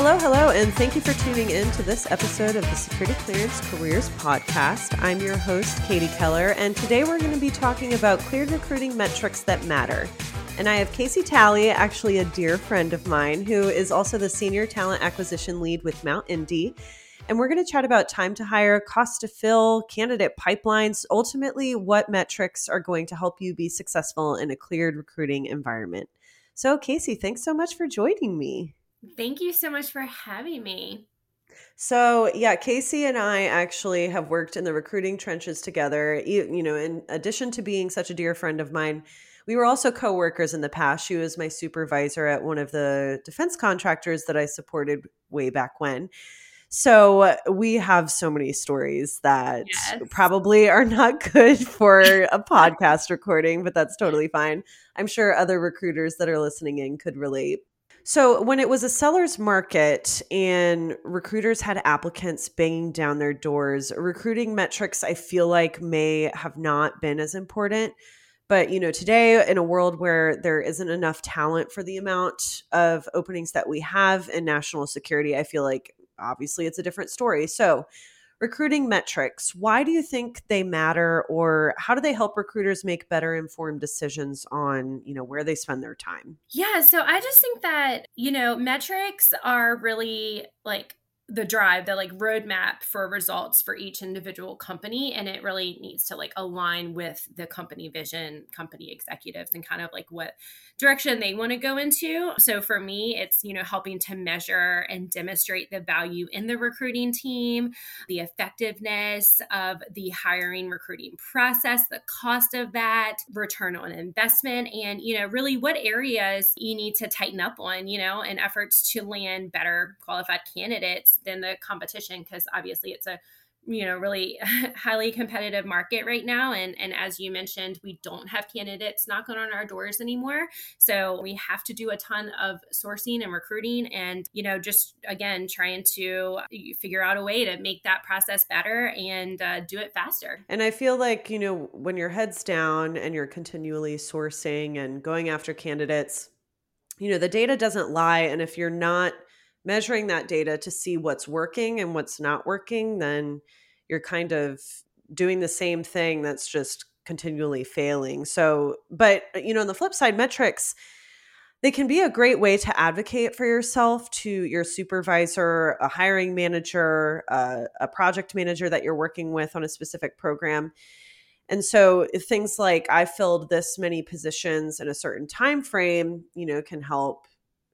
Hello, hello, and thank you for tuning in to this episode of the Security Clearance Careers Podcast. I'm your host, Katie Keller, and today we're going to be talking about cleared recruiting metrics that matter. And I have Casey Talley, actually a dear friend of mine, who is also the Senior Talent Acquisition Lead with Mount Indie. And we're going to chat about time to hire, cost to fill, candidate pipelines, ultimately, what metrics are going to help you be successful in a cleared recruiting environment. So, Casey, thanks so much for joining me. Thank you so much for having me. So, yeah, Casey and I actually have worked in the recruiting trenches together. You, you know, in addition to being such a dear friend of mine, we were also co-workers in the past. She was my supervisor at one of the defense contractors that I supported way back when. So we have so many stories that yes. probably are not good for a podcast recording, but that's totally fine. I'm sure other recruiters that are listening in could relate. So, when it was a seller's market and recruiters had applicants banging down their doors, recruiting metrics I feel like may have not been as important. But, you know, today in a world where there isn't enough talent for the amount of openings that we have in national security, I feel like obviously it's a different story. So, recruiting metrics why do you think they matter or how do they help recruiters make better informed decisions on you know where they spend their time? Yeah so i just think that you know metrics are really like the drive the like roadmap for results for each individual company and it really needs to like align with the company vision company executives and kind of like what direction they want to go into. So for me it's you know helping to measure and demonstrate the value in the recruiting team the effectiveness of the hiring recruiting process the cost of that return on investment and you know really what areas you need to tighten up on you know in efforts to land better qualified candidates than the competition because obviously it's a you know really highly competitive market right now. And and as you mentioned we don't have candidates knocking on our doors anymore. So we have to do a ton of sourcing and recruiting and you know just again trying to figure out a way to make that process better and uh, do it faster. And i feel like you know when your head's down and you're continually sourcing and going after candidates you know the data doesn't lie. And if you're not measuring that data to see what's working and what's not working, then you're kind of doing the same thing that's just continually failing. So, but uh, you know, on the flip side, metrics they can be a great way to advocate for yourself to your supervisor, a hiring manager, uh, a project manager that you're working with on a specific program. And so things like I filled this many positions in a certain time frame, you know, can help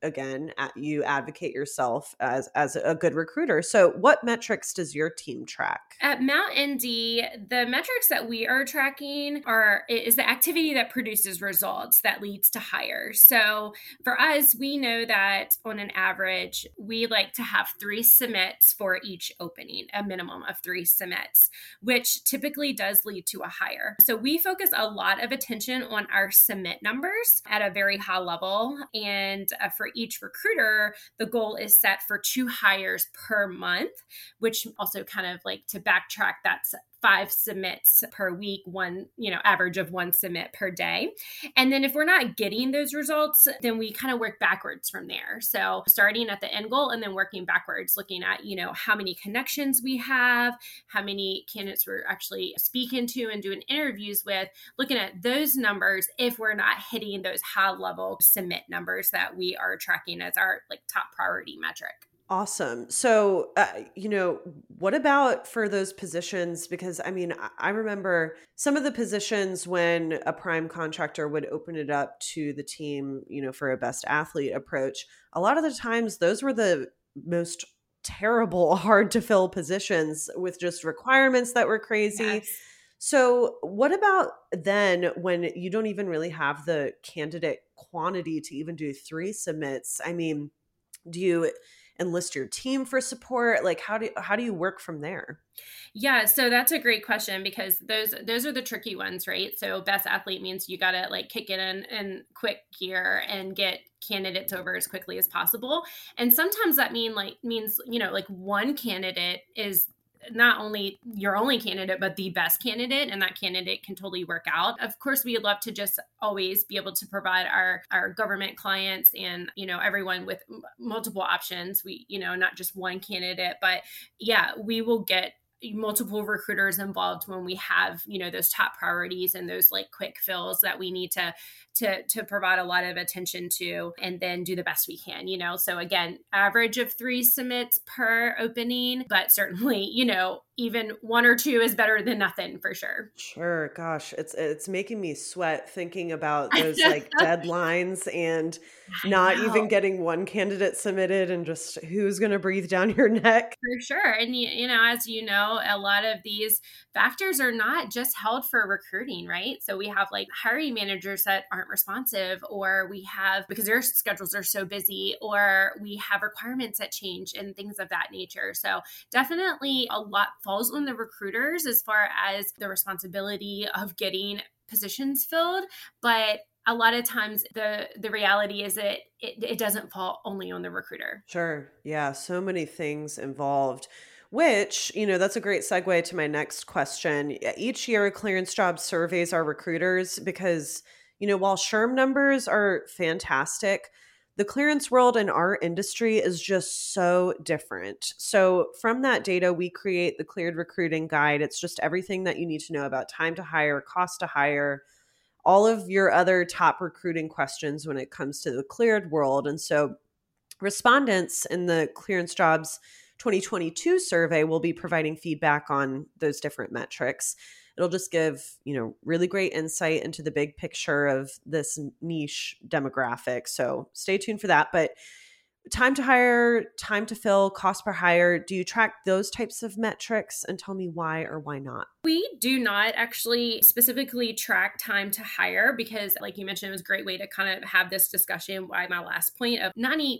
again you advocate yourself as as a good recruiter. So what metrics does your team track? At mount indie the metrics that we are tracking are is the activity that produces results that leads to hire. So for us we know that on an average we like to have three submits for each opening a minimum of three submits which typically does lead to a hire. So we focus a lot of attention on our submit numbers at a very high level and uh, for each recruiter, the goal is set for two hires per month, which also kind of like to backtrack that's five submits per week, one, you know, average of one submit per day. And then if we're not getting those results, then we kind of work backwards from there. So starting at the end goal and then working backwards, looking at, you know, how many connections we have, how many candidates we're actually speaking to and doing interviews with, looking at those numbers if we're not hitting those high level submit numbers that we are tracking as our like top priority metric. Awesome. So, uh, you know, what about for those positions? Because I mean, I remember some of the positions when a prime contractor would open it up to the team, you know, for a best athlete approach. A lot of the times, those were the most terrible, hard to fill positions with just requirements that were crazy. Yes. So, what about then when you don't even really have the candidate quantity to even do three submits? I mean, do you enlist your team for support? Like how do how do you work from there? Yeah, so that's a great question because those those are the tricky ones, right? So best athlete means you got to like kick it in in quick gear and get candidates over as quickly as possible. And sometimes that mean like means, you know, like one candidate is not only your only candidate, but the best candidate, and that candidate can totally work out. Of course, we'd love to just always be able to provide our our government clients and you know everyone with m- multiple options. We you know not just one candidate, but yeah, we will get multiple recruiters involved when we have you know those top priorities and those like quick fills that we need to to to provide a lot of attention to and then do the best we can you know? So again average of three submits per opening but certainly you know even one or two is better than nothing for sure. Sure. Gosh it's it's making me sweat thinking about those like deadlines and not even getting one candidate submitted and just who's going to breathe down your neck. For sure. And you, you know as you know a lot of these factors are not just held for recruiting right? So we have like hiring managers that aren't responsive or we have because their schedules are so busy or we have requirements that change and things of that nature. So definitely a lot falls on the recruiters as far as the responsibility of getting positions filled but a lot of times the the reality is that it, it doesn't fall only on the recruiter. Sure. Yeah so many things involved which you know that's a great segue to my next question each year ClearanceJobs surveys our recruiters because you know, while SHRM numbers are fantastic, the clearance world in our industry is just so different. So, from that data, we create the cleared recruiting guide. It's just everything that you need to know about time to hire, cost to hire, all of your other top recruiting questions when it comes to the cleared world. And so, respondents in the ClearanceJobs 2022 survey will be providing feedback on those different metrics. It'll just give you know really great insight into the big picture of this niche demographic. So stay tuned for that. But time to hire, time to fill, cost per hire. Do you track those types of metrics and tell me why or why not? We do not actually specifically track time to hire because, like you mentioned, it was a great way to kind of have this discussion. Why my last point of 90%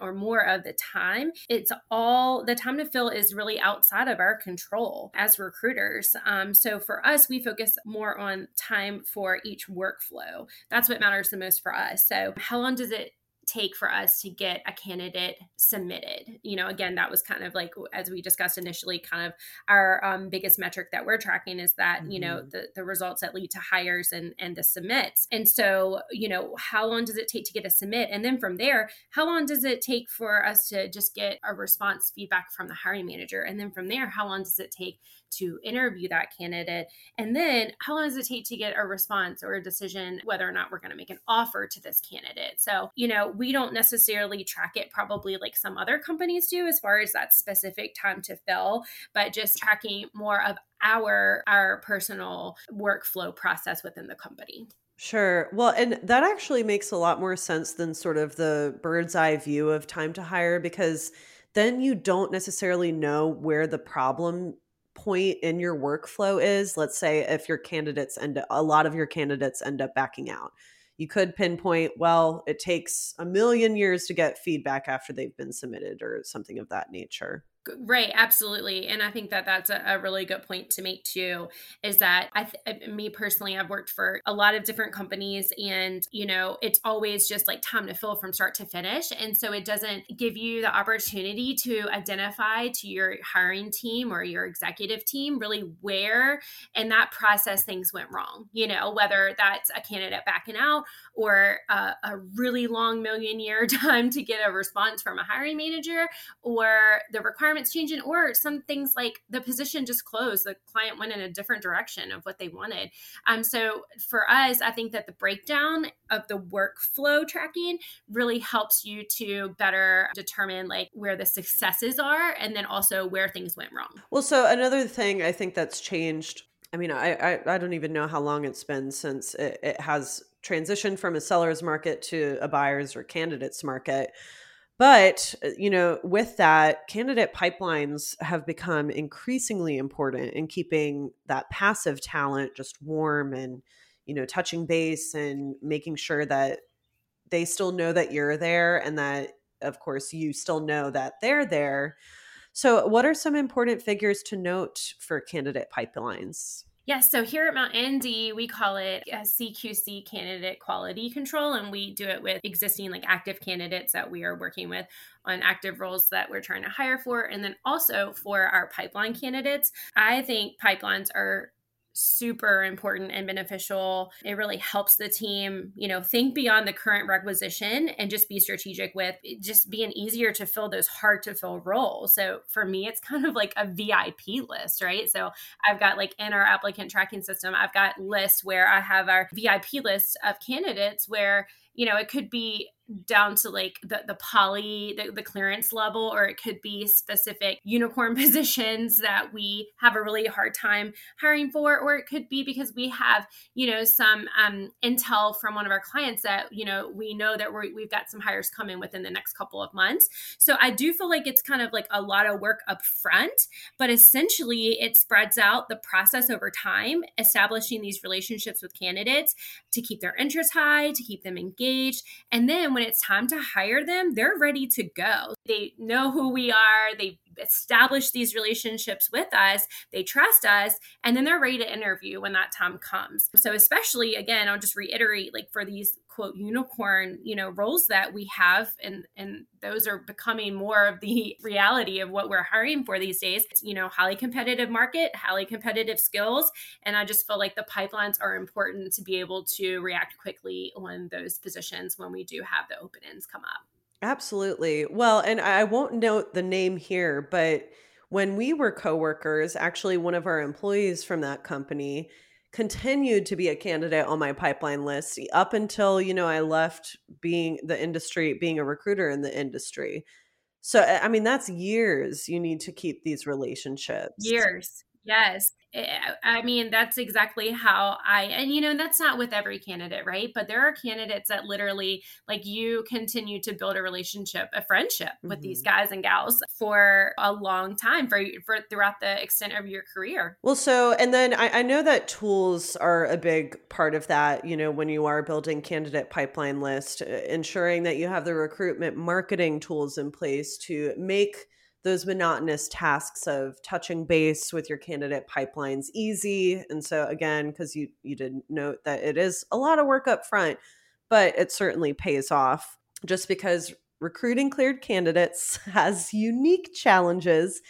or more of the time, it's all the time to fill is really outside of our control as recruiters. Um, so for us, we focus more on time for each workflow. That's what matters the most for us. So, how long does it take for us to get a candidate submitted you know again that was kind of like as we discussed initially kind of our um, biggest metric that we're tracking is that mm-hmm. you know mm-hmm. the, the results that lead to hires and and the submits and so you know how long does it take to get a submit and then from there how long does it take for us to just get a response feedback from the hiring manager and then from there how long does it take to interview that candidate and then how long does it take to get a response or a decision whether or not we're going to make an offer to this candidate so you know we don't necessarily track it probably like some other companies do as far as that specific time to fill, but just tracking more of our our personal workflow process within the company. Sure. Well, and that actually makes a lot more sense than sort of the bird's eye view of time to hire because then you don't necessarily know where the problem point in your workflow is. Let's say if your candidates end a lot of your candidates end up backing out you could pinpoint, well, it takes a million years to get feedback after they've been submitted or something of that nature. Right, absolutely. And I think that that's a, a, really good point to make too is that I th- me personally I've worked for a lot of different companies and you know, it's always just like time to fill from start to finish and so it doesn't give you the opportunity to identify to your hiring team or your executive team really where in that process things went wrong. You know, whether that's a candidate backing out or a, a really long million year time to get a response from a hiring manager or the requirement requirements changing or some things like the position just closed the client went in a different direction of what they wanted um, so for us i think that the breakdown of the workflow tracking really helps you to better determine like where the successes are and then also where things went wrong well so another thing i think that's changed I mean, I, I, I don't even know how long it's been since it, it has transitioned from a seller's market to a buyer's or candidate's market. But, uh, you know, with that, candidate pipelines have become increasingly important in keeping that passive talent just warm and, you know, touching base and making sure that they still know that you're there and that of course, you still know that they're there. So, what are some important figures to note for candidate pipelines? Yes, so here at Mount Indie, we call it CQC candidate quality control, and we do it with existing like active candidates that we are working with on active roles that we're trying to hire for. And then also for our pipeline candidates, I think pipelines are super important and beneficial. It really helps the team, you know, think beyond the current requisition and just be strategic with just being easier to fill those hard to fill roles. So for me, it's kind of like a VIP list, right? So I've got like in our applicant tracking system, I've got lists where I have our VIP list of candidates where you know it could be down to like the, the poly the, the clearance level or it could be specific unicorn positions that we have a really hard time hiring for or it could be because we have you know some um, intel from one of our clients that you know we know that we we've got some hires coming within the next couple of months. So i do feel like it's kind of like a lot of work up front but essentially it spreads out the process over time establishing these relationships with candidates to keep their interest high to keep them engaged. And then when it's time to hire them, they're ready to go. They know who we are, they establish these relationships with us, they trust us, and then they're ready to interview when that time comes. So, especially again, I'll just reiterate like for these quote unicorn, you know, roles that we have and and those are becoming more of the reality of what we're hiring for these days. It's, you know, highly competitive market, highly competitive skills, and I just feel like the pipelines are important to be able to react quickly on those positions when we do have the openings come up. Absolutely. Well, and I won't note the name here, but when we were coworkers, actually one of our employees from that company continued to be a candidate on my pipeline list up until, you know, I left being the industry, being a recruiter in the industry. So I mean, that's years you need to keep these relationships. Years. Yes. Eh, I mean, that's exactly how I, and you know, that's not with every candidate, right? But there are candidates that literally, like, you continue to build a relationship, a friendship mm-hmm. with these mm-hmm. guys and gals for a long time, for, for throughout the extent of your career. Well, so, and then I, I know that tools are a big part of that, you know, when you are building candidate pipeline list, uh, ensuring that you have the recruitment marketing tools in place to make those monotonous tasks of touching base with your candidate pipelines easy. And so again because you you did note that it is a lot of work up front but it certainly pays off just because recruiting cleared candidates has unique challenges.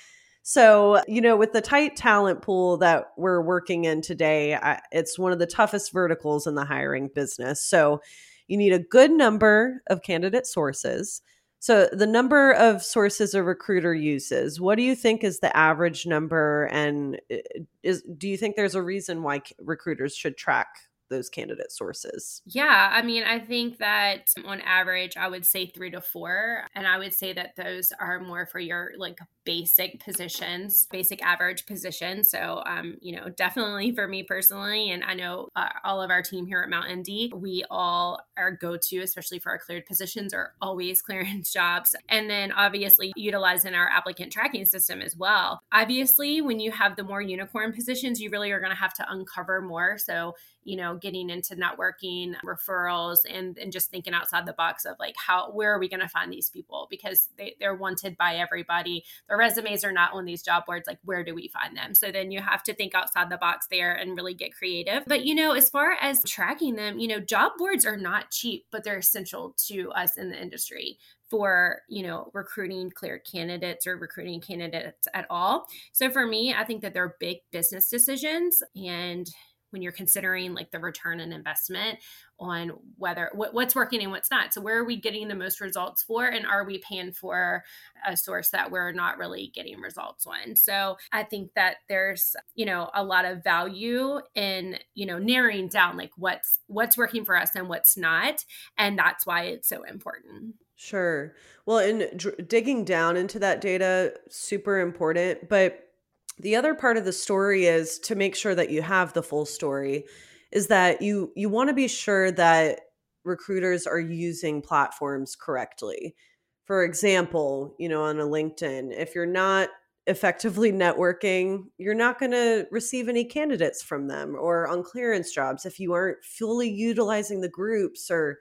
So you know with the tight talent pool that we're working in today I, it's one of the toughest verticals in the hiring business. So you need a good number of candidate sources so, the number of sources a recruiter uses, what do you think is the average number? And uh, is do you think there's a reason why recruiters should track those candidate sources? Yeah, I mean, I think that on average, I would say three to four. And I would say that those are more for your like basic positions, basic average positions. So, um, you know, definitely for me personally, and I know uh, all of our team here at Mount Indie, we all our go to, especially for our cleared positions, are always clearance jobs. And then obviously utilizing our applicant tracking system as well. Obviously, when you have the more unicorn positions, you really are going to have to uncover more. So, you know, getting into networking, referrals, and, and just thinking outside the box of like, how, where are we going to find these people? Because they, they're wanted by everybody. Their resumes are not on these job boards. Like, where do we find them? So then you have to think outside the box there and really get creative. But, you know, as far as tracking them, you know, job boards are not cheap, but they're essential to us in the industry for you know recruiting clear candidates or recruiting candidates at all so for me i think that they're big business decisions and when you're considering like the return and investment on whether what, what's working and what's not so where are we getting the most results for and are we paying for a source that we're not really getting results on so i think that there's you know a lot of value in you know narrowing down like what's what's working for us and what's not and that's why it's so important Sure. Well, and digging down into that data, super important. But the other part of the story is to make sure that you have the full story is that you you want to be sure that recruiters are using platforms correctly. For example, you know, on a LinkedIn, if you're not effectively networking, you're not going to receive any candidates from them or on clearance jobs if you aren't fully utilizing the groups or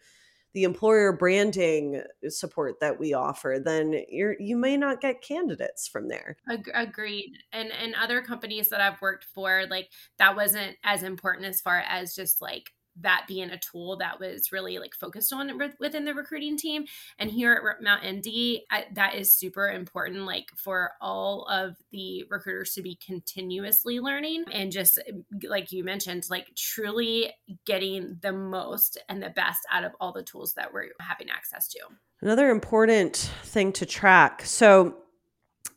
the employer branding support that we offer, then you're you may not get candidates from there. Agreed. And and other companies that I've worked for, like that wasn't as important as far as just like that being a tool that was really like focused on within the recruiting team. And here at mount indie I, that is super important like for all of the recruiters to be continuously learning and just like you mentioned like truly getting the most and the best out of all the tools that we're having access to. Another important thing to track. So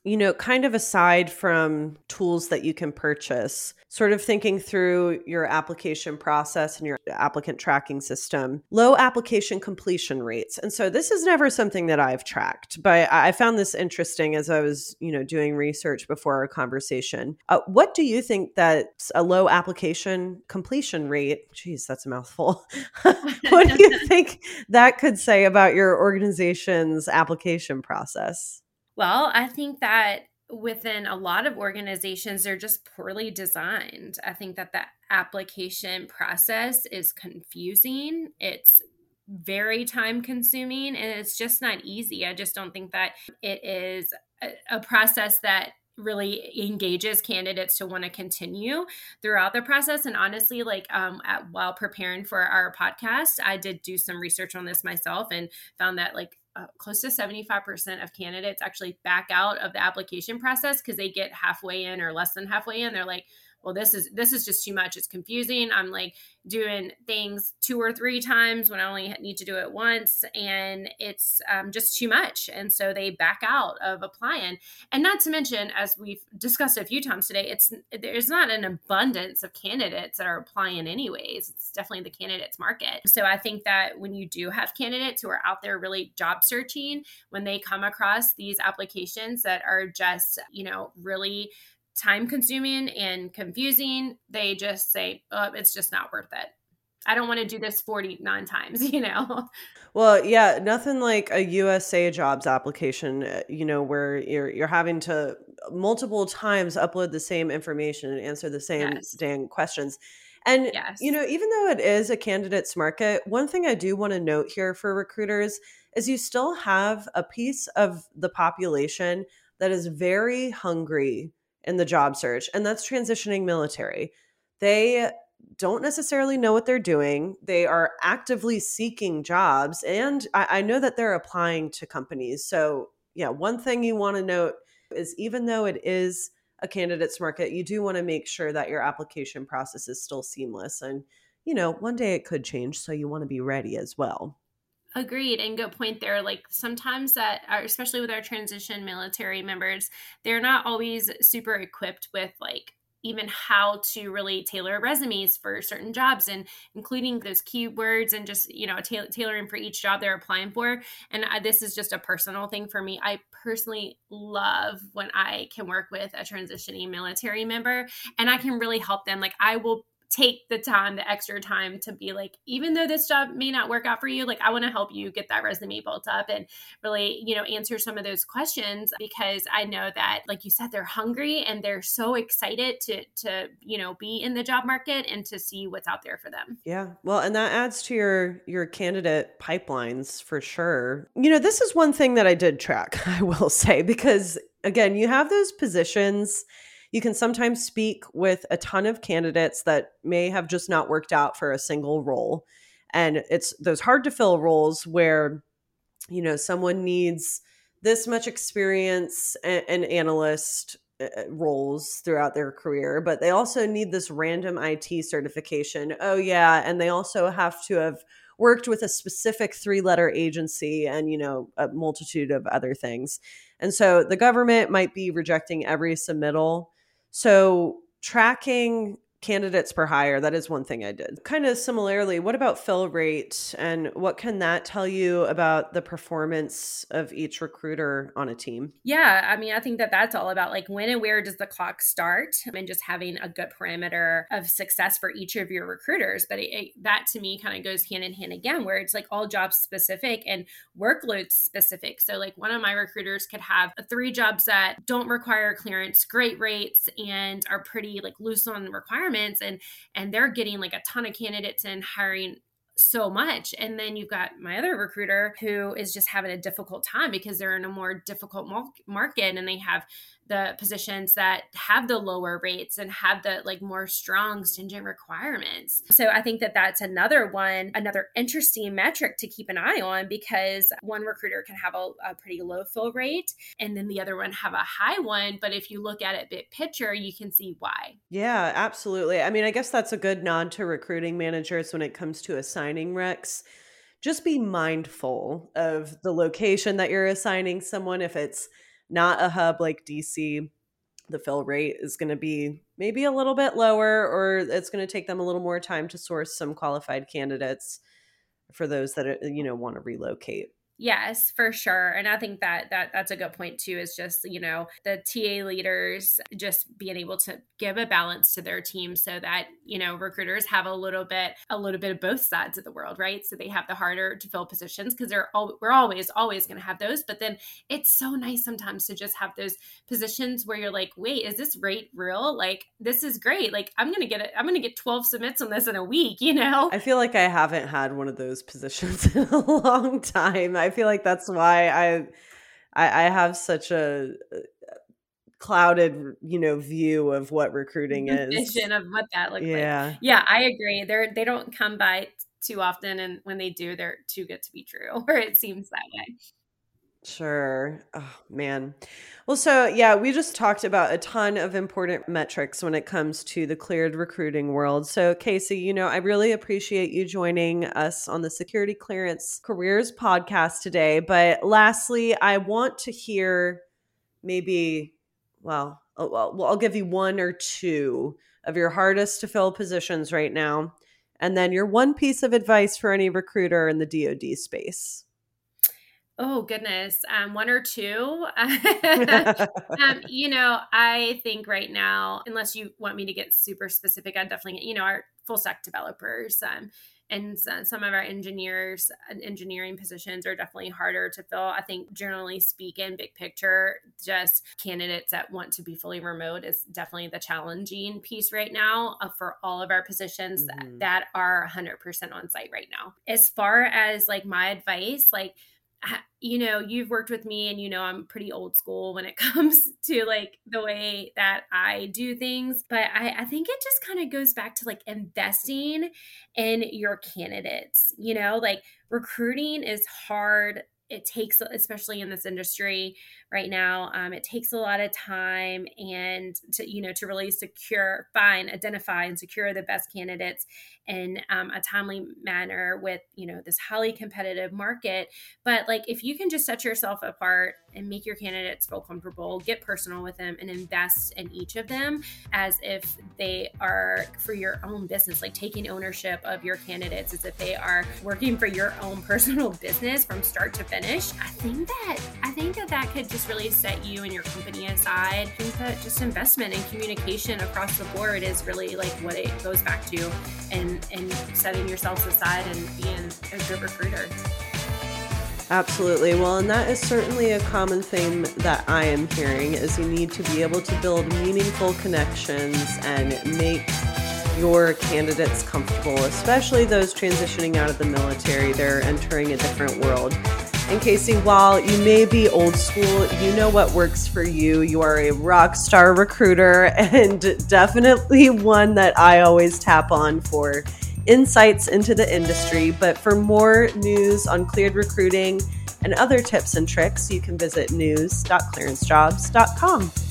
you know, kind of aside from tools that you can purchase, sort of thinking through your application process and your applicant tracking system, low application completion rates. And so this is never something that I've tracked, but I found this interesting as I was, you know, doing research before our conversation. Uh, what do you think that a low application completion rate, geez, that's a mouthful. what do you think that could say about your organization's application process? Well, I think that within a lot of organizations, they're just poorly designed. I think that the application process is confusing. It's very time consuming and it's just not easy. I just don't think that it is a, process that really engages candidates to want to continue throughout the process and honestly like um, at, while preparing for our podcast i did do some research on this myself and found that like uh, close to 75% of candidates actually back out of the application process because they get halfway in or less than halfway in. They're like, well this is this is just too much. It's confusing. I'm like doing things two or three times when i only need to do it once and it's um, just too much. And so they back out of applying. And not to mention as we've discussed a few times today it's there's not an abundance of candidates that are applying anyways. It's definitely the candidates market. So i think that when you do have candidates who are out there really job searching when they come across these applications that are just you know really time consuming and confusing, they just say, oh, it's just not worth it. I don't want to do this 49 times, you know? Well, yeah, nothing like a USA jobs application, uh, you know, where you're you're having to multiple times upload the same information and answer the same yes. dang questions. And yes. you know, even though it is a candidates market, one thing I do want to note here for recruiters is you still have a piece of the population that is very hungry in the job search, and that's transitioning military. They don't necessarily know what they're doing. They are actively seeking jobs, and I, I know that they're applying to companies. So, yeah, one thing you want to note is even though it is a candidates market, you do want to make sure that your application process is still seamless. And, you know, one day it could change. So you want to be ready as well. Agreed, and good point there. Like sometimes that, are, especially with our transition military members, they're not always super equipped with like even how to really tailor resumes for certain jobs and including those keywords and just you know ta- tailoring for each job they're applying for. And I, this is just a personal thing for me. I personally love when i can work with a transitioning military member and i can really help them. Like i will take the time, the extra time to be like, even though this job may not work out for you, like I want to help you get that resume built up and really, you know, answer some of those questions because I know that, like you said, they're hungry and they're so excited to to, you know, be in the job market and to see what's out there for them. Yeah. Well, and that adds to your your candidate pipelines for sure. You know, this is one thing that I did track, I will say, because again, you have those positions you can sometimes speak with a ton of candidates that may have just not worked out for a single role. And it's those hard to fill roles where, you know, someone needs this much experience and, analyst uh, uh, roles throughout their career, but they also need this random IT certification. Oh, yeah. And they also have to have worked with a specific three letter agency and, you know, a multitude of other things. And so the government might be rejecting every submittal so tracking candidates per hire that is one thing i did. Kind of similarly what about fill rate and what can that tell you about the performance of each recruiter on a team? Yeah i mean i think that that's all about like when and where does the clock start and just having a good parameter of success for each of your recruiters. But it, it, that to me kind of goes hand in hand again where it's like all job specific and workload specific. So like one of my recruiters could have three jobs that don't require clearance great rates and are pretty like loose on requirements and and they're getting like a ton of candidates and hiring so much. And then you've got my other recruiter who is just having a difficult time because they're in a more difficult market and they have the positions that have the lower rates and have the like more strong stringent requirements. So I think that that's another one, another interesting metric to keep an eye on because one recruiter can have a, a pretty low fill rate and then the other one have a high one. But if you look at it big picture, you can see why. Yeah, absolutely. I mean, I guess that's a good nod to recruiting managers when it comes to assigning recs just be mindful of the location that you're assigning someone if it's not a hub like DC, the fill rate is going to be maybe a little bit lower, or it's going to take them a little more time to source some qualified candidates for those that uh, you know want to relocate. Yes, for sure. And I think that that that's a good point too is just, you know, the TA leaders just being able to give a balance to their team so that, you know, recruiters have a little bit a little bit of both sides of the world, right? So they have the harder to fill positions because they're all we're always always going to have those, but then it's so nice sometimes to just have those positions where you're like, "Wait, is this rate real? Like this is great. Like I'm going to get it I'm going to get 12 submits on this in a week, you know?" I feel like I haven't had one of those positions in a long time. I feel like that's why I I, I have such a clouded, you know, view of what recruiting is. Vision of what that looks yeah. like. Yeah, I agree. They're they don't come by too often, and when they do, they're too good to be true, or it seems that way. Sure. Oh, man. Well, so yeah, we just talked about a ton of important metrics when it comes to the cleared recruiting world. So, Casey, you know, I really appreciate you joining us on the Security Clearance Careers podcast today. But lastly, I want to hear maybe, well, oh, well, I'll give you one or two of your hardest to fill positions right now. And then your one piece of advice for any recruiter in the DoD space. Oh goodness, um, one or two. um, you know, I think right now, unless you want me to get super specific, I definitely, you know, our full stack developers um, and some of our engineers, uh, engineering positions are definitely harder to fill. I think, generally speaking, big picture, just candidates that want to be fully remote is definitely the challenging piece right now uh, for all of our positions mm-hmm. that, that are 100% on site right now. As far as like my advice, like you know, you've worked with me and you know I'm pretty old school when it comes to like the way that I do things. But I, I think it just kind of goes back to like investing in your candidates. You know, like recruiting is hard it takes especially in this industry right now um, it takes a lot of time and to you know to really secure find identify and secure the best candidates in um, a timely manner with you know this highly competitive market. But like if you can just set yourself apart and make your candidates feel comfortable get personal with them and invest in each of them as if they are for your own business. Like taking ownership of your candidates as if they are working for your own personal business from start to finish. I think that i think that that could just really set you and your company aside. I think that just investment and communication across the board is really like what it goes back to and and setting yourselves aside and being a good recruiter. Absolutely. Well, and that is certainly a common theme that I am hearing is you need to be able to build meaningful connections and make your candidates comfortable, especially those transitioning out of the military. They're entering a different world. And Casey, while you may be old school, you know what works for you. You are a rock star recruiter and definitely one that I always tap on for insights into the industry. But for more news on cleared recruiting and other tips and tricks, you can visit news.clearancejobs.com.